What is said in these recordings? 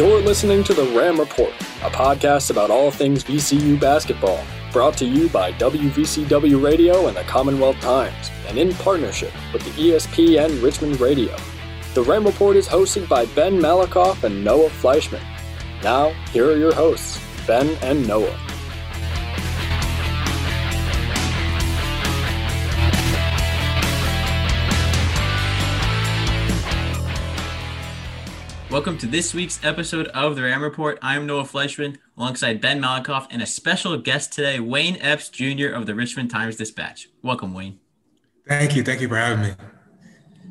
You're listening to the Ram Report, a podcast about all things VCU basketball, brought to you by WVCW Radio and the Commonwealth Times, and in partnership with the ESPN Richmond Radio. The Ram Report is hosted by Ben Malakoff and Noah Fleischman. Now, here are your hosts, Ben and Noah. Welcome to this week's episode of the Ram Report. I'm Noah Fleischman alongside Ben Malikoff and a special guest today, Wayne Epps Jr. of the Richmond Times Dispatch. Welcome, Wayne. Thank you. Thank you for having me.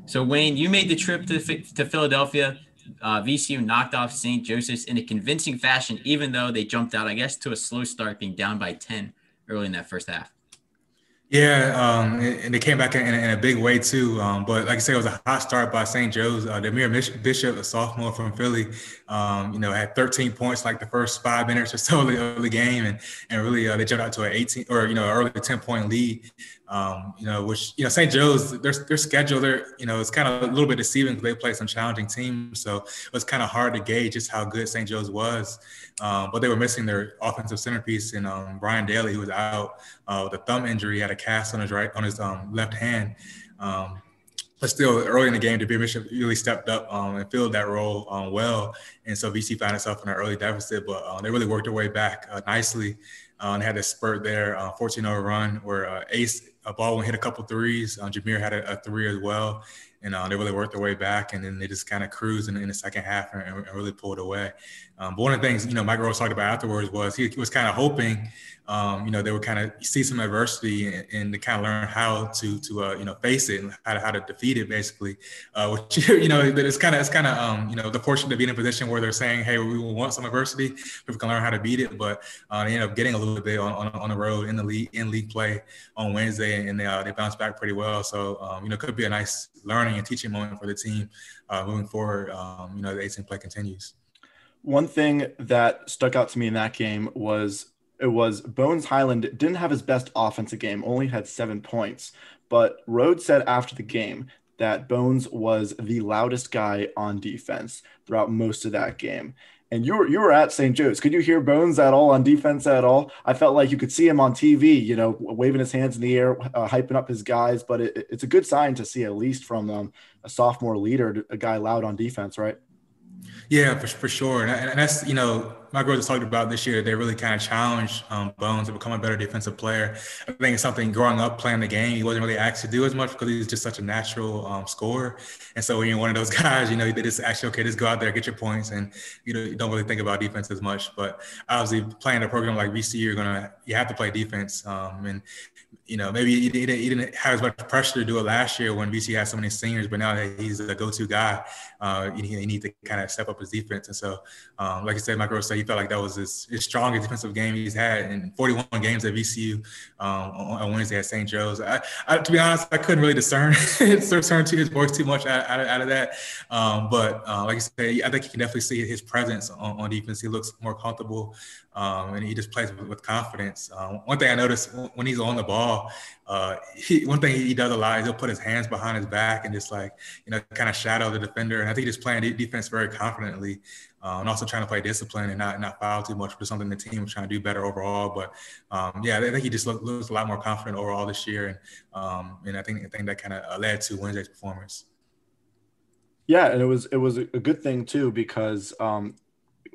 So, Wayne, you made the trip to, to Philadelphia. Uh, VCU knocked off St. Joseph's in a convincing fashion, even though they jumped out, I guess, to a slow start, being down by 10 early in that first half. Yeah, um, and they came back in, in, a big way too. Um, but like I said, it was a hot start by St. Joe's. Uh, Dahmir Bishop, a sophomore from Philly, um, you know, had 13 points like the first five minutes or so of the, game, and and really uh, they jumped out to an 18 or you know early 10 point lead. Um, you know, which you know St. Joe's their their schedule, their you know, it's kind of a little bit deceiving because they play some challenging teams, so it was kind of hard to gauge just how good St. Joe's was. Um, but they were missing their offensive centerpiece in um, Ryan Daly, who was out uh, with a thumb injury, he had a cast on his right on his um, left hand. Um, but still, early in the game, Dahmir Bishop really stepped up um, and filled that role well, and so VC found itself in an early deficit, but uh, they really worked their way back uh, nicely. Uh, and had a spurt there, 14-0 run where uh, Ace uh, Baldwin hit a couple threes. Uh, Jamir had a, a, three as well, and uh, they really worked their way back. And then they just kind of cruised in, in, the second half and, and really pulled away. Um, but one of the things you know Mike Rhoades talked about afterwards was he, was kind of hoping um, you know, they would kind of see some adversity and, and, to kind of learn how to to uh, you know face it and how to how to defeat it basically. Uh, which you know, it's kind of it's kind of um, you know the fortune to be in a position where they're saying, hey, we will want some adversity if we can learn how to beat it. But uh, they end up getting a little bit on, on, on the road in the league in league play on Wednesday, and they uh, they bounce back pretty well. So um, you know, it could be a nice learning and teaching moment for the team uh, moving forward. Um, you know, the A10 play continues. One thing that stuck out to me in that game was it was Bones Hyland didn't have his best offensive game, only had seven points. But Rhoades said after the game that Bones was the loudest guy on defense throughout most of that game. And you were you were at St. Joe's. Could you hear Bones at all on defense at all? I felt like you could see him on TV, you know, waving his hands in the air, uh, hyping up his guys. But it, it's a good sign to see at least from um, a sophomore leader, a guy loud on defense, right? Yeah, for, for sure. And, and that's, you know, Mike Rhoades talked about this year, they really kind of challenged um, Bones to become a better defensive player. I think it's something growing up playing the game, he wasn't really asked to do as much because he's just such a natural um, scorer. And so when you're one of those guys, you know, they just actually, okay, just go out there, get your points, and you know, you don't really think about defense as much. But obviously, playing a program like VC, you're gonna you have to play defense. Um, and you know, maybe he, didn't have as much pressure to do it last year when VC had so many seniors, but now that he's a go-to guy, uh, he, he needs to kind of step up his defense. And so, um, like I said, Rhoades said he felt like that was his, his strongest defensive game he's had in 41 games at VCU um, on, Wednesday at St. Joe's. I, I, to be honest, I couldn't really discern discern to his voice too much out, out, of, out of that. Um, but uh, like I said, I think you can definitely see his presence on, on defense. He looks more comfortable um, and he just plays with, with confidence. Um, one thing I noticed when he's on the ball, uh, he, one thing he does a lot is he'll put his hands behind his back and just like you know kind of shadow the defender. And I think he's playing defense very confidently, uh, and also trying to play discipline and not not foul too much, which is something the team is trying to do better overall. But um, yeah, I think he just look, looks a lot more confident overall this year, and um, and I think I think that kind of led to Wednesday's performance. Yeah, and it was it was a good thing too because um,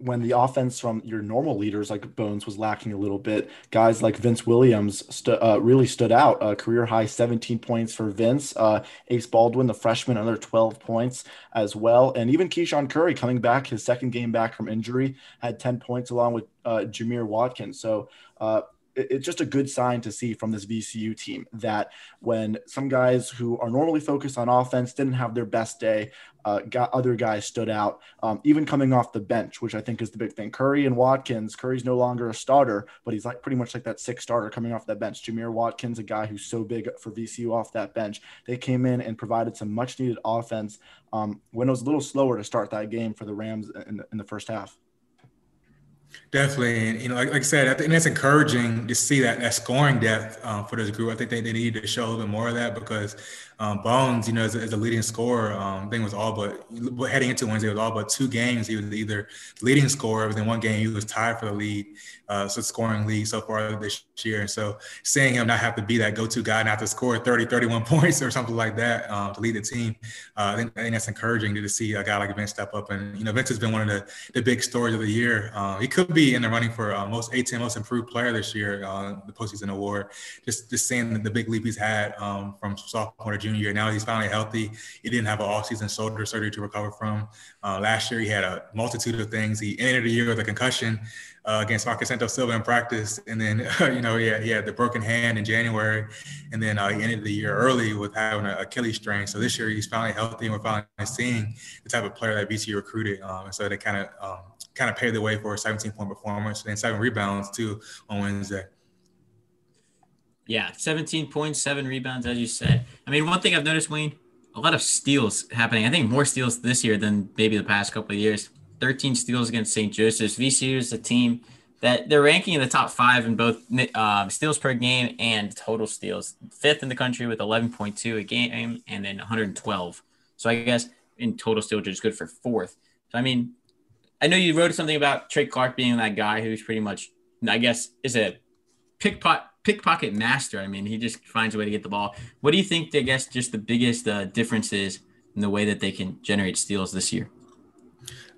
when the offense from your normal leaders like Bones was lacking a little bit, guys like Vince Williams uh, really stood out. Uh, career high 17 points for Vince. Uh, Ace Baldwin, the freshman, another 12 points as well. And even KeShawn Curry coming back, his second game back from injury, had 10 points along with uh, Jamir Watkins. So uh, it's just a good sign to see from this VCU team that when some guys who are normally focused on offense didn't have their best day, uh, got other guys stood out, um, even coming off the bench, which I think is the big thing. Curry and Watkins, Curry's no longer a starter, but he's like pretty much like that six starter coming off that bench. Jamir Watkins, a guy who's so big for VCU off that bench. They came in and provided some much needed offense um, when it was a little slower to start that game for the Rams in in the first half. Definitely, and you know, like, like I said, I think that's encouraging to see that that scoring depth um, for this group. I think they, they need to show a little bit more of that because um, Bones, you know, as a, leading scorer, um, I think was all but heading into Wednesday was all but two games. He was either leading scorer, but then one game he was tied for the lead, uh, so scoring lead so far this year. And so seeing him not have to be that go-to guy, not to score 30, 31 points or something like that um, to lead the team, uh, I, think, I think that's encouraging to, see a guy like Vince step up. And you know, Vince has been one of the, the big stories of the year. Uh, he could be in the running for uh, most A10 most improved player this year, uh, the postseason award. Just just seeing the, the big leap he's had um, from sophomore to junior year. Now he's finally healthy. He didn't have an all-season shoulder surgery to recover from. Uh, last year he had a multitude of things. He ended the year with a concussion uh, against Marcos Santos Silva in practice, and then you know he had, he had the broken hand in January, and then uh, he ended the year early with having an Achilles strain. So this year he's finally healthy, and we're finally seeing the type of player that VCU recruited. Um, and so they kind of um, kind of paved the way for a 17 point performance and seven rebounds too on Wednesday. Yeah, 17 points, seven rebounds, as you said. I mean, one thing I've noticed, Wayne, a lot of steals happening. I think more steals this year than maybe the past couple of years. 13 steals against St. Joseph's. VCU is a team that they're ranking in the top five in both uh, steals per game and total steals. Fifth in the country with 11.2 a game and then 112. So I guess in total steals, is good for fourth. So I mean, I know you wrote something about Tre Clark being that guy who's pretty much, I guess, is a pickpocket pickpocket master. I mean, he just finds a way to get the ball. What do you think? I guess just the biggest uh, difference is in the way that they can generate steals this year.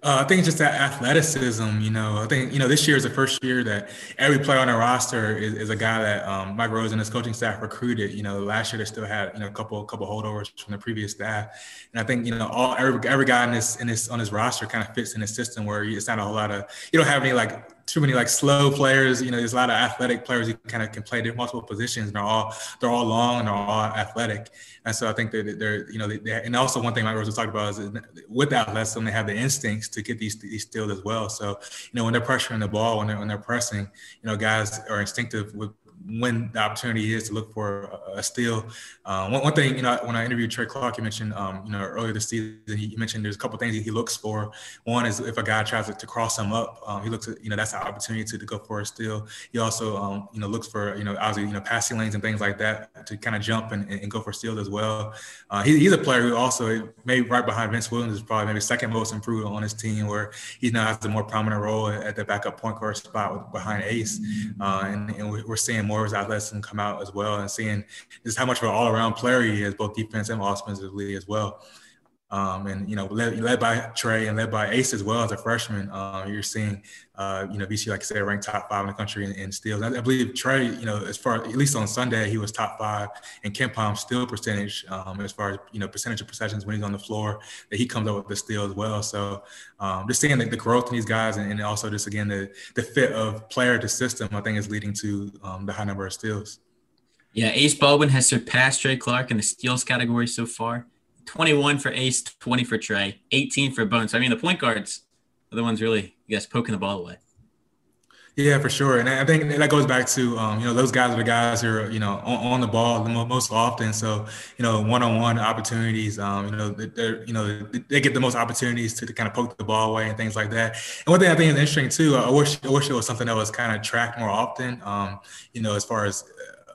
Uh, I think it's just that athleticism, you know. I think, you know, this year is the first year that every player on the roster is, is a guy that um, Mike Rhoades and his coaching staff recruited. You know, last year they still had, you know, a couple couple holdovers from the previous staff. And I think, you know, all every, every guy in this in this on his roster kind of fits in the system where it's not a whole lot of you don't have any like too many like slow players. You know, there's a lot of athletic players who kind of can play multiple positions, and they're all they're all long and they're all athletic. And so I think that they're you know they, and also one thing Mike Rhoades was talking about is with athleticism they have the instincts to get these these steals as well. So you know when they're pressuring the ball when they're when they're pressing, you know guys are instinctive with when the opportunity is to look for a, steal. Um, one, one, thing, you know, when I interviewed Tre Clark, you mentioned, um, you know, earlier this season, he mentioned there's a couple things he looks for. One is if a guy tries to, to cross him up, um, he looks at, you know, that's an opportunity to, to go for a steal. He also, um, you know, looks for, you know, obviously, you know, passing lanes and things like that to kind of jump and, and go for steals as well. Uh, he, he's a player who also, maybe right behind Vince Williams, is probably maybe second most improved on his team, where he now has a more prominent role at the backup point guard spot with, behind Ace. Uh, and, and we're seeing more of his athleticism come out as well and seeing just how much of an all around player he is, both defense and offensively as well. Um, and you know, led, led, by Tre and led by Ace as well as a freshman, uh, you're seeing, uh, you know, BC like I said, ranked top five in the country in, in steals. I, I, believe Tre, you know, as far at least on Sunday, he was top five in KenPom steal percentage um, as far as you know percentage of possessions when he's on the floor that he comes up with the steal as well. So um, just seeing the, the, growth in these guys and, and, also just again the the fit of player to system, I think is leading to um, the high number of steals. Yeah, Ace Baldwin has surpassed Tre Clark in the steals category so far. 21 for Ace, 20 for Tre, 18 for Bones. I mean, the point guards are the ones really, I guess, poking the ball away. Yeah, for sure, and I think that goes back to um, you know those guys are the guys who are you know on, on the ball the most often. So you know one-on-one opportunities, um, you know they're you know they get the most opportunities to, to, kind of poke the ball away and things like that. And one thing I think is interesting too, I wish I wish it was something that was kind of tracked more often. Um, you know, as far as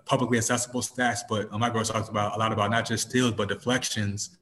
publicly accessible stats, but Mike Rhoades talks about a lot about not just steals but deflections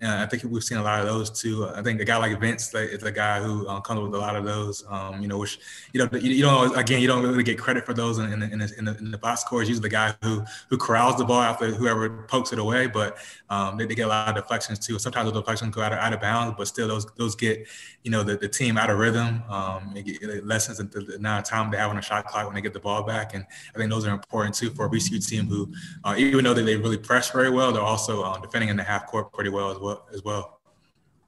and I think we've seen a lot of those too. I think a guy like Vince is a guy who uh, comes with a lot of those. Um, you know, which you know, you, you don't again, you don't really get credit for those in, in, in, the, in, the, in the box scores. Usually, the guy who who corrals the ball after whoever pokes it away, but um, they, they, get a lot of deflections too. Sometimes those deflections go out of, out of bounds, but still those those get you know the, the team out of rhythm. Um, it, it lessens the, amount of time they have on a shot clock when they get the ball back, and I think those are important too for a VCU team who, uh, even though they they really press very well, they're also uh, defending in the half court pretty well as well as well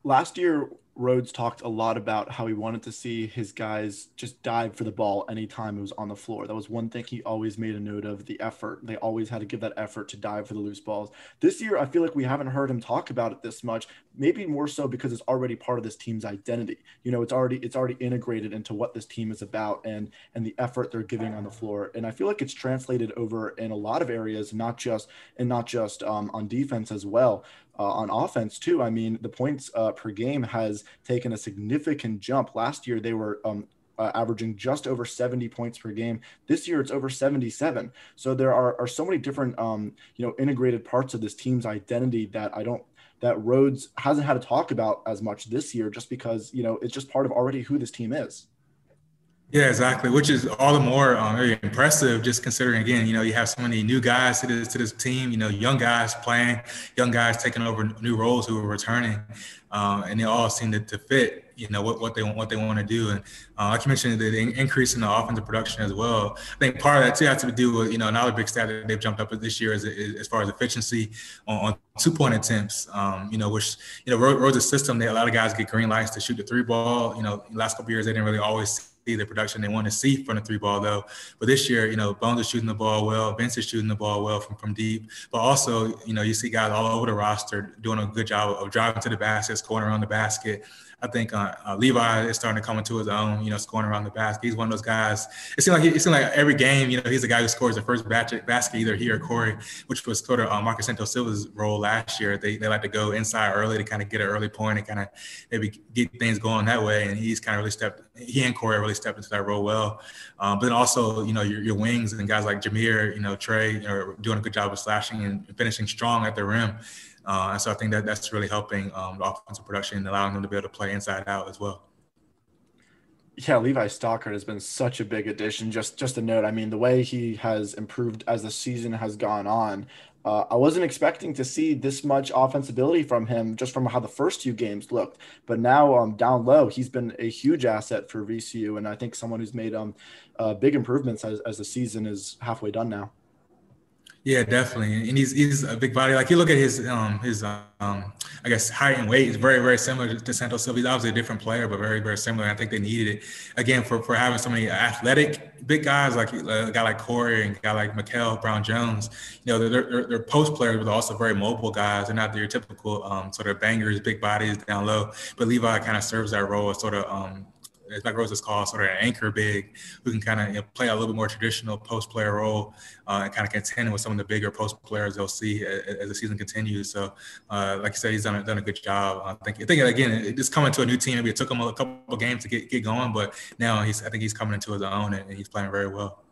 last year Rhoades talked a lot about how he wanted to see his guys just dive for the ball anytime it was on the floor. That was one thing he always made a note of the effort. They always had to give that effort to dive for the loose balls. This year, I feel like we haven't heard him talk about it this much, maybe more so because it's already part of this team's identity. You know, it's already it's already integrated into what this team is about and and the effort they're giving on the floor. And I feel like it's translated over in a lot of areas, not just and not just um, on defense as well uh, on offense too. I mean, the points uh, per game has taken a significant jump. Last year they were um, uh, averaging just over 70 points per game. This year it's over 77. So there are, are so many different um, you know integrated parts of this team's identity that I don't that Rhoades hasn't had to talk about as much this year just because you know it's just part of already who this team is. Yeah, exactly. Which is all the more um, very impressive, just considering again, you know, you have so many new guys to this to this team. You know, young guys playing, young guys taking over new roles who are returning, um, and they all seem to, to fit. You know what, what they want what they want to do, and uh, like you mentioned, the, the, increase in the offensive production as well. I think part of that too has to do with you know another big stat that they've jumped up with this year is, is as far as efficiency on, on two point attempts. Um, you know, which you know Rhoades' system, they a lot of guys get green lights to shoot the three ball. You know, last couple years they didn't really always see the production they want to see from the three ball though. But this year, you know, Bones is shooting the ball well, Vince is shooting the ball well from, from deep. But also, you know, you see guys all over the roster doing a good job of driving to the basket, scoring around the basket. I think uh, uh, Levi is starting to come into his own, you know, scoring around the basket. He's one of those guys. It seems like it seems like every game, you know, he's the guy who scores the first basket, either he or Corey, which was sort of uh, Marcos Santos Silva's role last year. They, they like to go inside early to kind of get an early point and kind of maybe get things going that way. And he's kind of really stepped, he and Corey really stepped into that role well. Um, but then also, you know, your, your wings and guys like Jamir, you know, Tre are doing a good job of slashing and finishing strong at the rim. Uh, and so I think that that's really helping um, the offensive production and allowing them to be able to play inside out as well. Yeah, Levi Stockard has been such a big addition. Just just a note, I mean, the way he has improved as the season has gone on, uh, I wasn't expecting to see this much offensibility from him just from how the first two games looked. But now um, down low, he's been a huge asset for VCU, and I think someone who's made um, uh, big improvements as, as the season is halfway done now. Yeah, definitely. And he's he's a big body. Like you look at his um his um I guess height and weight is very very similar to Santos Silva. He's obviously a different player, but very very similar. I think they needed it again for for having so many athletic big guys like a guy like Corey and a guy like Mikeal Brown Jones. You know, they're, they're, they're post players, but also very mobile guys. They're not your typical um, sort of bangers, big bodies down low. But Levi kind of serves that role as sort of um, as Mike Rhoades is called, sort of an anchor big who can kind of you know, play a little bit more traditional post player role uh, and kind of contend with some of the bigger post players they'll see as, as the season continues. So, uh, like I said, he's done a, done a good job. I think, I think again, just coming to a new team, maybe it took him a couple games to get, get going, but now he's, I think he's coming into his own and he's playing very well.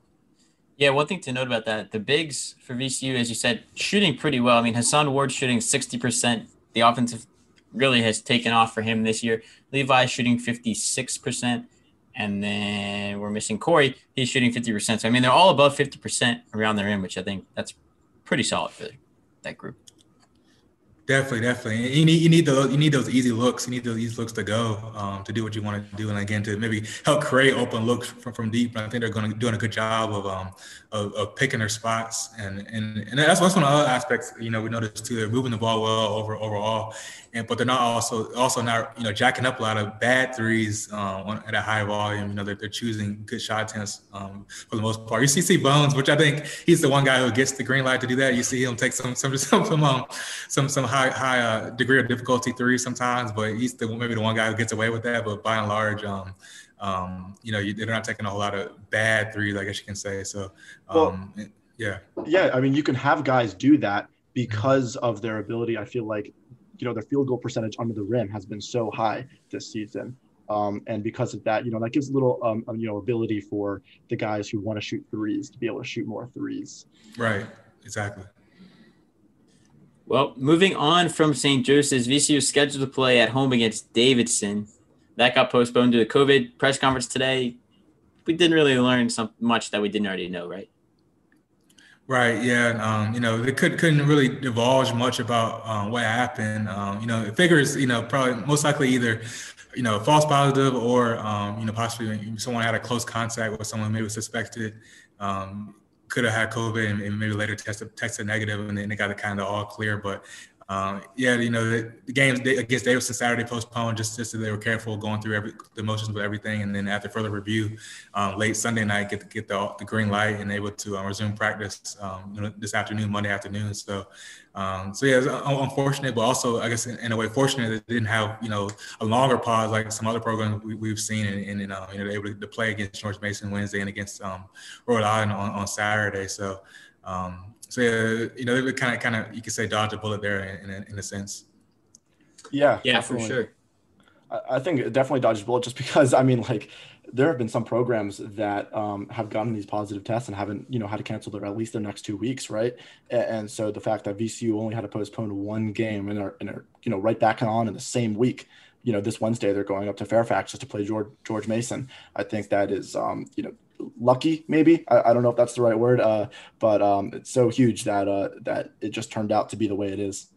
Yeah, one thing to note about that, the bigs for VCU, as you said, shooting pretty well. I mean, Hason Ward shooting 60%. The offensive really has taken off for him this year. Levi shooting 56%. And then we're missing Corey. He's shooting 50%. So, I mean, they're all above 50% around their rim, which I think that's pretty solid for that group. Definitely, definitely. You need you need those you need those easy looks. You need those easy looks to go um, to do what you want to do, and again to maybe help create open looks from, from deep. And I think they're going to doing a good job of um of, of picking their spots, and and and that's one of the other aspects. You know, we noticed too. They're moving the ball well over overall, and but they're not also also not you know jacking up a lot of bad threes um, at a high volume. You know, they're, they're choosing good shot attempts um, for the most part. You see, see Bones, which I think he's the one guy who gets the green light to do that. You see him take some some some some um, some, some high high uh, degree of difficulty threes sometimes, but he's the maybe the one guy who gets away with that. But by and large, um, um, you know, you, they're not taking a whole lot of bad threes, I guess you can say. So, um, well, yeah, yeah. I mean, you can have guys do that because of their ability. I feel like you know, their field goal percentage under the rim has been so high this season. Um, and because of that, you know, that gives a little, um, um, you know, ability for the guys who want to shoot threes to be able to shoot more threes. Right. Exactly. Well, moving on from St. Joseph's, VCU is scheduled to play at home against Davidson. That got postponed due to the COVID press conference today. We didn't really learn some much that we didn't already know, right? Right. Yeah. Um, you know, they could couldn't really divulge much about um, what happened. Um, you know, it figures. You know, probably most likely either, you know, false positive or um, you know possibly someone had a close contact with someone maybe suspected um, could have had COVID and, and, maybe later tested tested negative and then they got it kind of all clear. But um, yeah, you know, the, the games against Davidson Saturday postponed just, just so they were careful going through every the motions with everything. And then after further review, um, late Sunday night, get, get the, the green light and able to um, resume practice um, this afternoon, Monday afternoon. So, um, so yeah, it's unfortunate, but also I guess in, in, a way fortunate that they didn't have, you know, a longer pause like some other programs we, have seen and, and uh, you know, they're able to play against George Mason Wednesday and against Rhode Island on, on Saturday. So, um, so yeah, you know, they kind of, kind of, you could say dodge a bullet there in, in, in a sense. Yeah, yeah, definitely. for sure. I, I think it definitely dodges a bullet just because I mean, like, there have been some programs that um, have gotten these positive tests and haven't, you know, had to cancel their at least their next two weeks, right? And, and so the fact that VCU only had to postpone one game and are, and are, you know, right back on in the same week, you know, this Wednesday they're going up to Fairfax just to play George George Mason. I think that is, um, you know, lucky maybe. I, I, don't know if that's the right word uh, but um, it's so huge that uh, that it just turned out to be the way it is.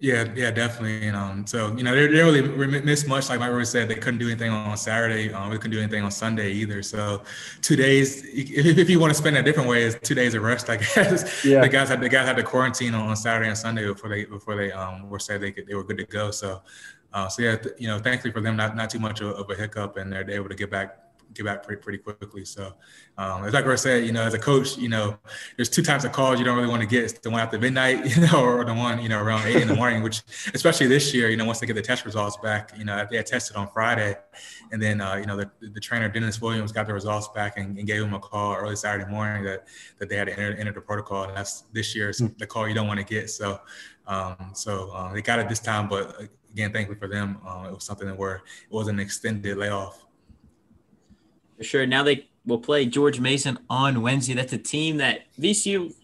Yeah yeah definitely. And um, so you know they, they really missed much. Like my brother said they couldn't do anything on saturday. Um, we couldn't do anything on sunday either. So two days if, if you want to spend a different way is two days of rest i guess. Yeah. The guys had the guys had to quarantine on saturday and sunday before they before they um, were said they could they were good to go. So uh, so yeah, you know, thankfully for them, not not too much of, of a hiccup, and they're able to get back get back pretty, pretty quickly. So, um, as like I said, you know, as a coach, you know, there's two types of calls you don't really want to get. It's the one after midnight, you know, or the one, you know, around eight in the morning, which especially this year, you know, once they get the test results back, you know, they had tested on Friday and then, uh, you know, the, the trainer, Dennis Williams, got the results back and, and, gave him a call early Saturday morning that, that they had to enter, enter the protocol. And that's this year's mm-hmm. the call you don't want to get. So, um, so uh, they got it this time, but again, thankfully for them, uh, it was something where it was an extended layoff. For sure. Now they will play George Mason on Wednesday. That's a team that VCU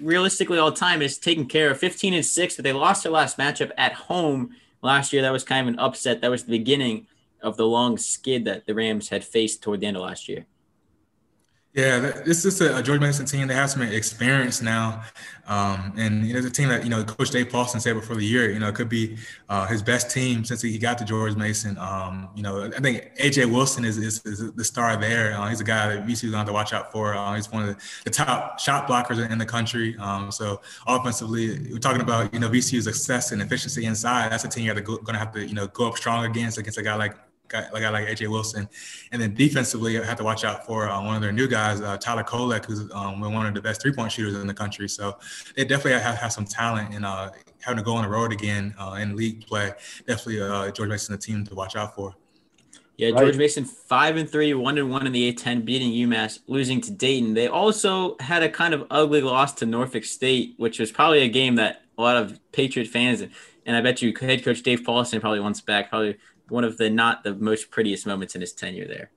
realistically all time is taking care of 15 and 6, but they lost their last matchup at home last year. That was kind of an upset. That was the beginning of the long skid that the Rams had faced toward the end of last year. Yeah, this is a George Mason team. They have some experience now, um, and it's a team that you know Coach Dave Paulsen said before the year. You know, it could be uh, his best team since he got to George Mason. Um, you know, I think AJ Wilson is, is, is the star there. Uh, he's a guy that VCU is going to have to watch out for. Uh, he's one of the, the, top shot blockers in the country. Um, so offensively, we're talking about you know VCU's success and efficiency inside. That's a team you're going to have to you know go up strong against against a guy like guy, like I like AJ Wilson, and then defensively, I have to watch out for uh, one of their new guys, uh, Tyler Kolek, who's um, one of the best three point shooters in the country. So they definitely have, have some talent, and uh, having to go on the road again uh, in league play, definitely uh, George Mason, the team to watch out for. Yeah, George right. Mason five and three, one and one in the A10, beating UMass, losing to Dayton. They also had a kind of ugly loss to Norfolk State, which was probably a game that a lot of Patriot fans and and I bet you head coach Dave Paulsen probably wants back, probably one of the not the most prettiest moments in his tenure there.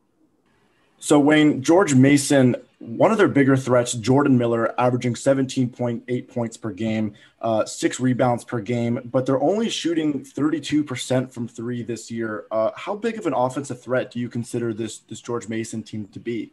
So Wayne George Mason, one of their bigger threats, Jordan Miller, averaging 17.8 points per game, uh, six rebounds per game, but they're only shooting 32% from three this year. Uh, how big of an offensive threat do you consider this this George Mason team to be?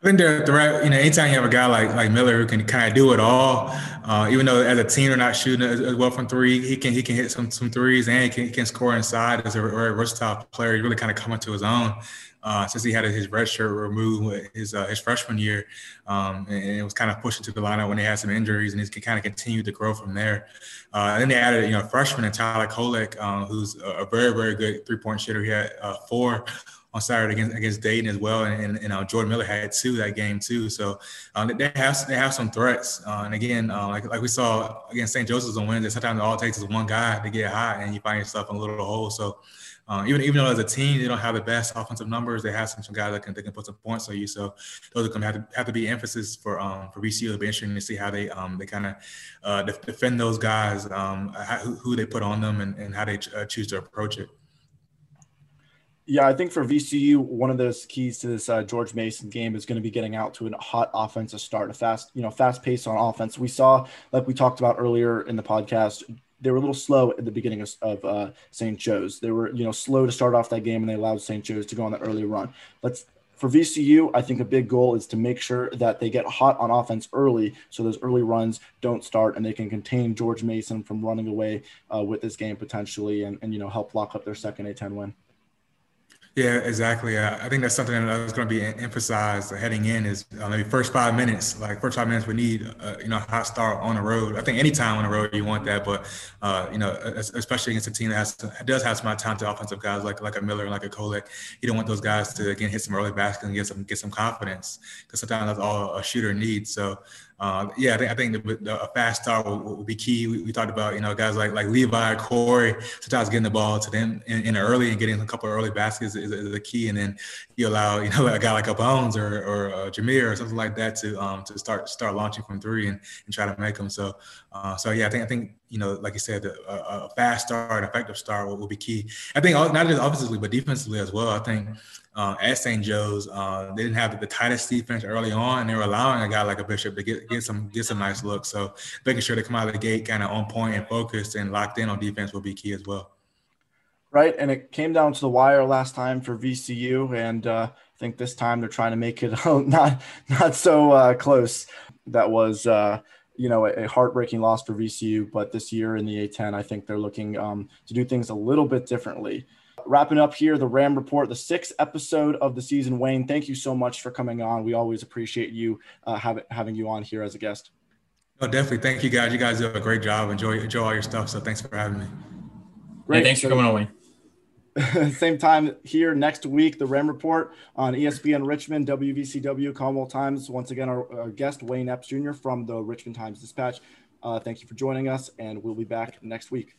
I think they're the right, you know, anytime you have a guy like like Miller who can kind of do it all, uh, even though as a team they're not shooting as, as, well from three, he can he can hit some some threes and he can, he can score inside as a very versatile player. He really kind of come to his own uh, since he had his red shirt removed his uh, his freshman year, um, and, it was kind of pushed into the lineup when they had some injuries, and he kind of continued to grow from there. Uh, and then they added, you know, freshman and Tyler Kolek, uh, who's a very very good three point shooter. He had uh, four on Saturday against, against Dayton as well, and, and, and uh, Jordan Miller had two that game too. So um, they have they have some threats. Uh, and again, uh, like like we saw against St. Joseph's on Wednesday, sometimes all it takes is one guy to get hot, and you find yourself in a little hole. So. Uh, even even though as a team they don't have the best offensive numbers, they have some, some guys that can they can put some points on you. So those are going to have to have to be emphasis for um, for VCU. It'll be interesting to see how they um, they kind of uh, defend those guys, um, how, who they put on them, and, and how they ch- uh, choose to approach it. Yeah, I think for VCU, one of those keys to this uh, George Mason game is going to be getting out to a hot offensive start, a fast, you know, fast pace on offense. We saw, like we talked about earlier in the podcast, they were a little slow at the beginning of, of uh, St. Joe's. They were, you know, slow to start off that game, and they allowed St. Joe's to go on the early run. Let's for VCU, I think a big goal is to make sure that they get hot on offense early, so those early runs don't start, and they can contain George Mason from running away uh, with this game potentially, and, and you know help lock up their second A10 win. Yeah, exactly. Uh, I think that's something that was going to be emphasized heading in is uh, maybe first five minutes. Like first five minutes, we need uh, you know a hot start on the road. I think any time on the road you want that, but uh, you know especially against a team that has does have some talented offensive guys like like a Miller and like a Kolek. You don't want those guys to again hit some early baskets and get some get some confidence because sometimes that's all a shooter needs. So uh, yeah, I think, I think the, the, a fast start will, be key. We, we, talked about you know guys like like Levi, Corey, sometimes getting the ball to them in, in early and getting a couple of early baskets is, is, the key. And then you allow you know a guy like a Bones or or uh, Jamir or something like that to um to start start launching from three and, and try to make them. So uh, so yeah, I think I think you know like you said, a, a fast start, effective start will, will, be key. I think not just offensively but defensively as well. I think uh, at St. Joe's. Uh, they didn't have the tightest defense early on, and they were allowing a guy like a Bishop to get get some get some nice looks. So making sure they come out of the gate kind of on point and focused and locked in on defense will be key as well. Right, and it came down to the wire last time for VCU, and uh, I think this time they're trying to make it not not so uh, close. That was uh, you know a, heartbreaking loss for VCU, but this year in the A10, I think they're looking um, to do things a little bit differently wrapping up here the Ram Report, the sixth episode of the season. Wayne, thank you so much for coming on. We always appreciate you uh, have, having you on here as a guest. Oh, definitely. Thank you, guys. You guys do a great job. Enjoy enjoy all your stuff. So thanks for having me. Great. Yeah, thanks for coming on, Wayne. Same time here next week, the Ram Report on ESPN Richmond, WVCW, Commonwealth Times. Once again, our, our guest, Wayne Epps Jr. from the Richmond Times Dispatch. Uh, thank you for joining us, and we'll be back next week.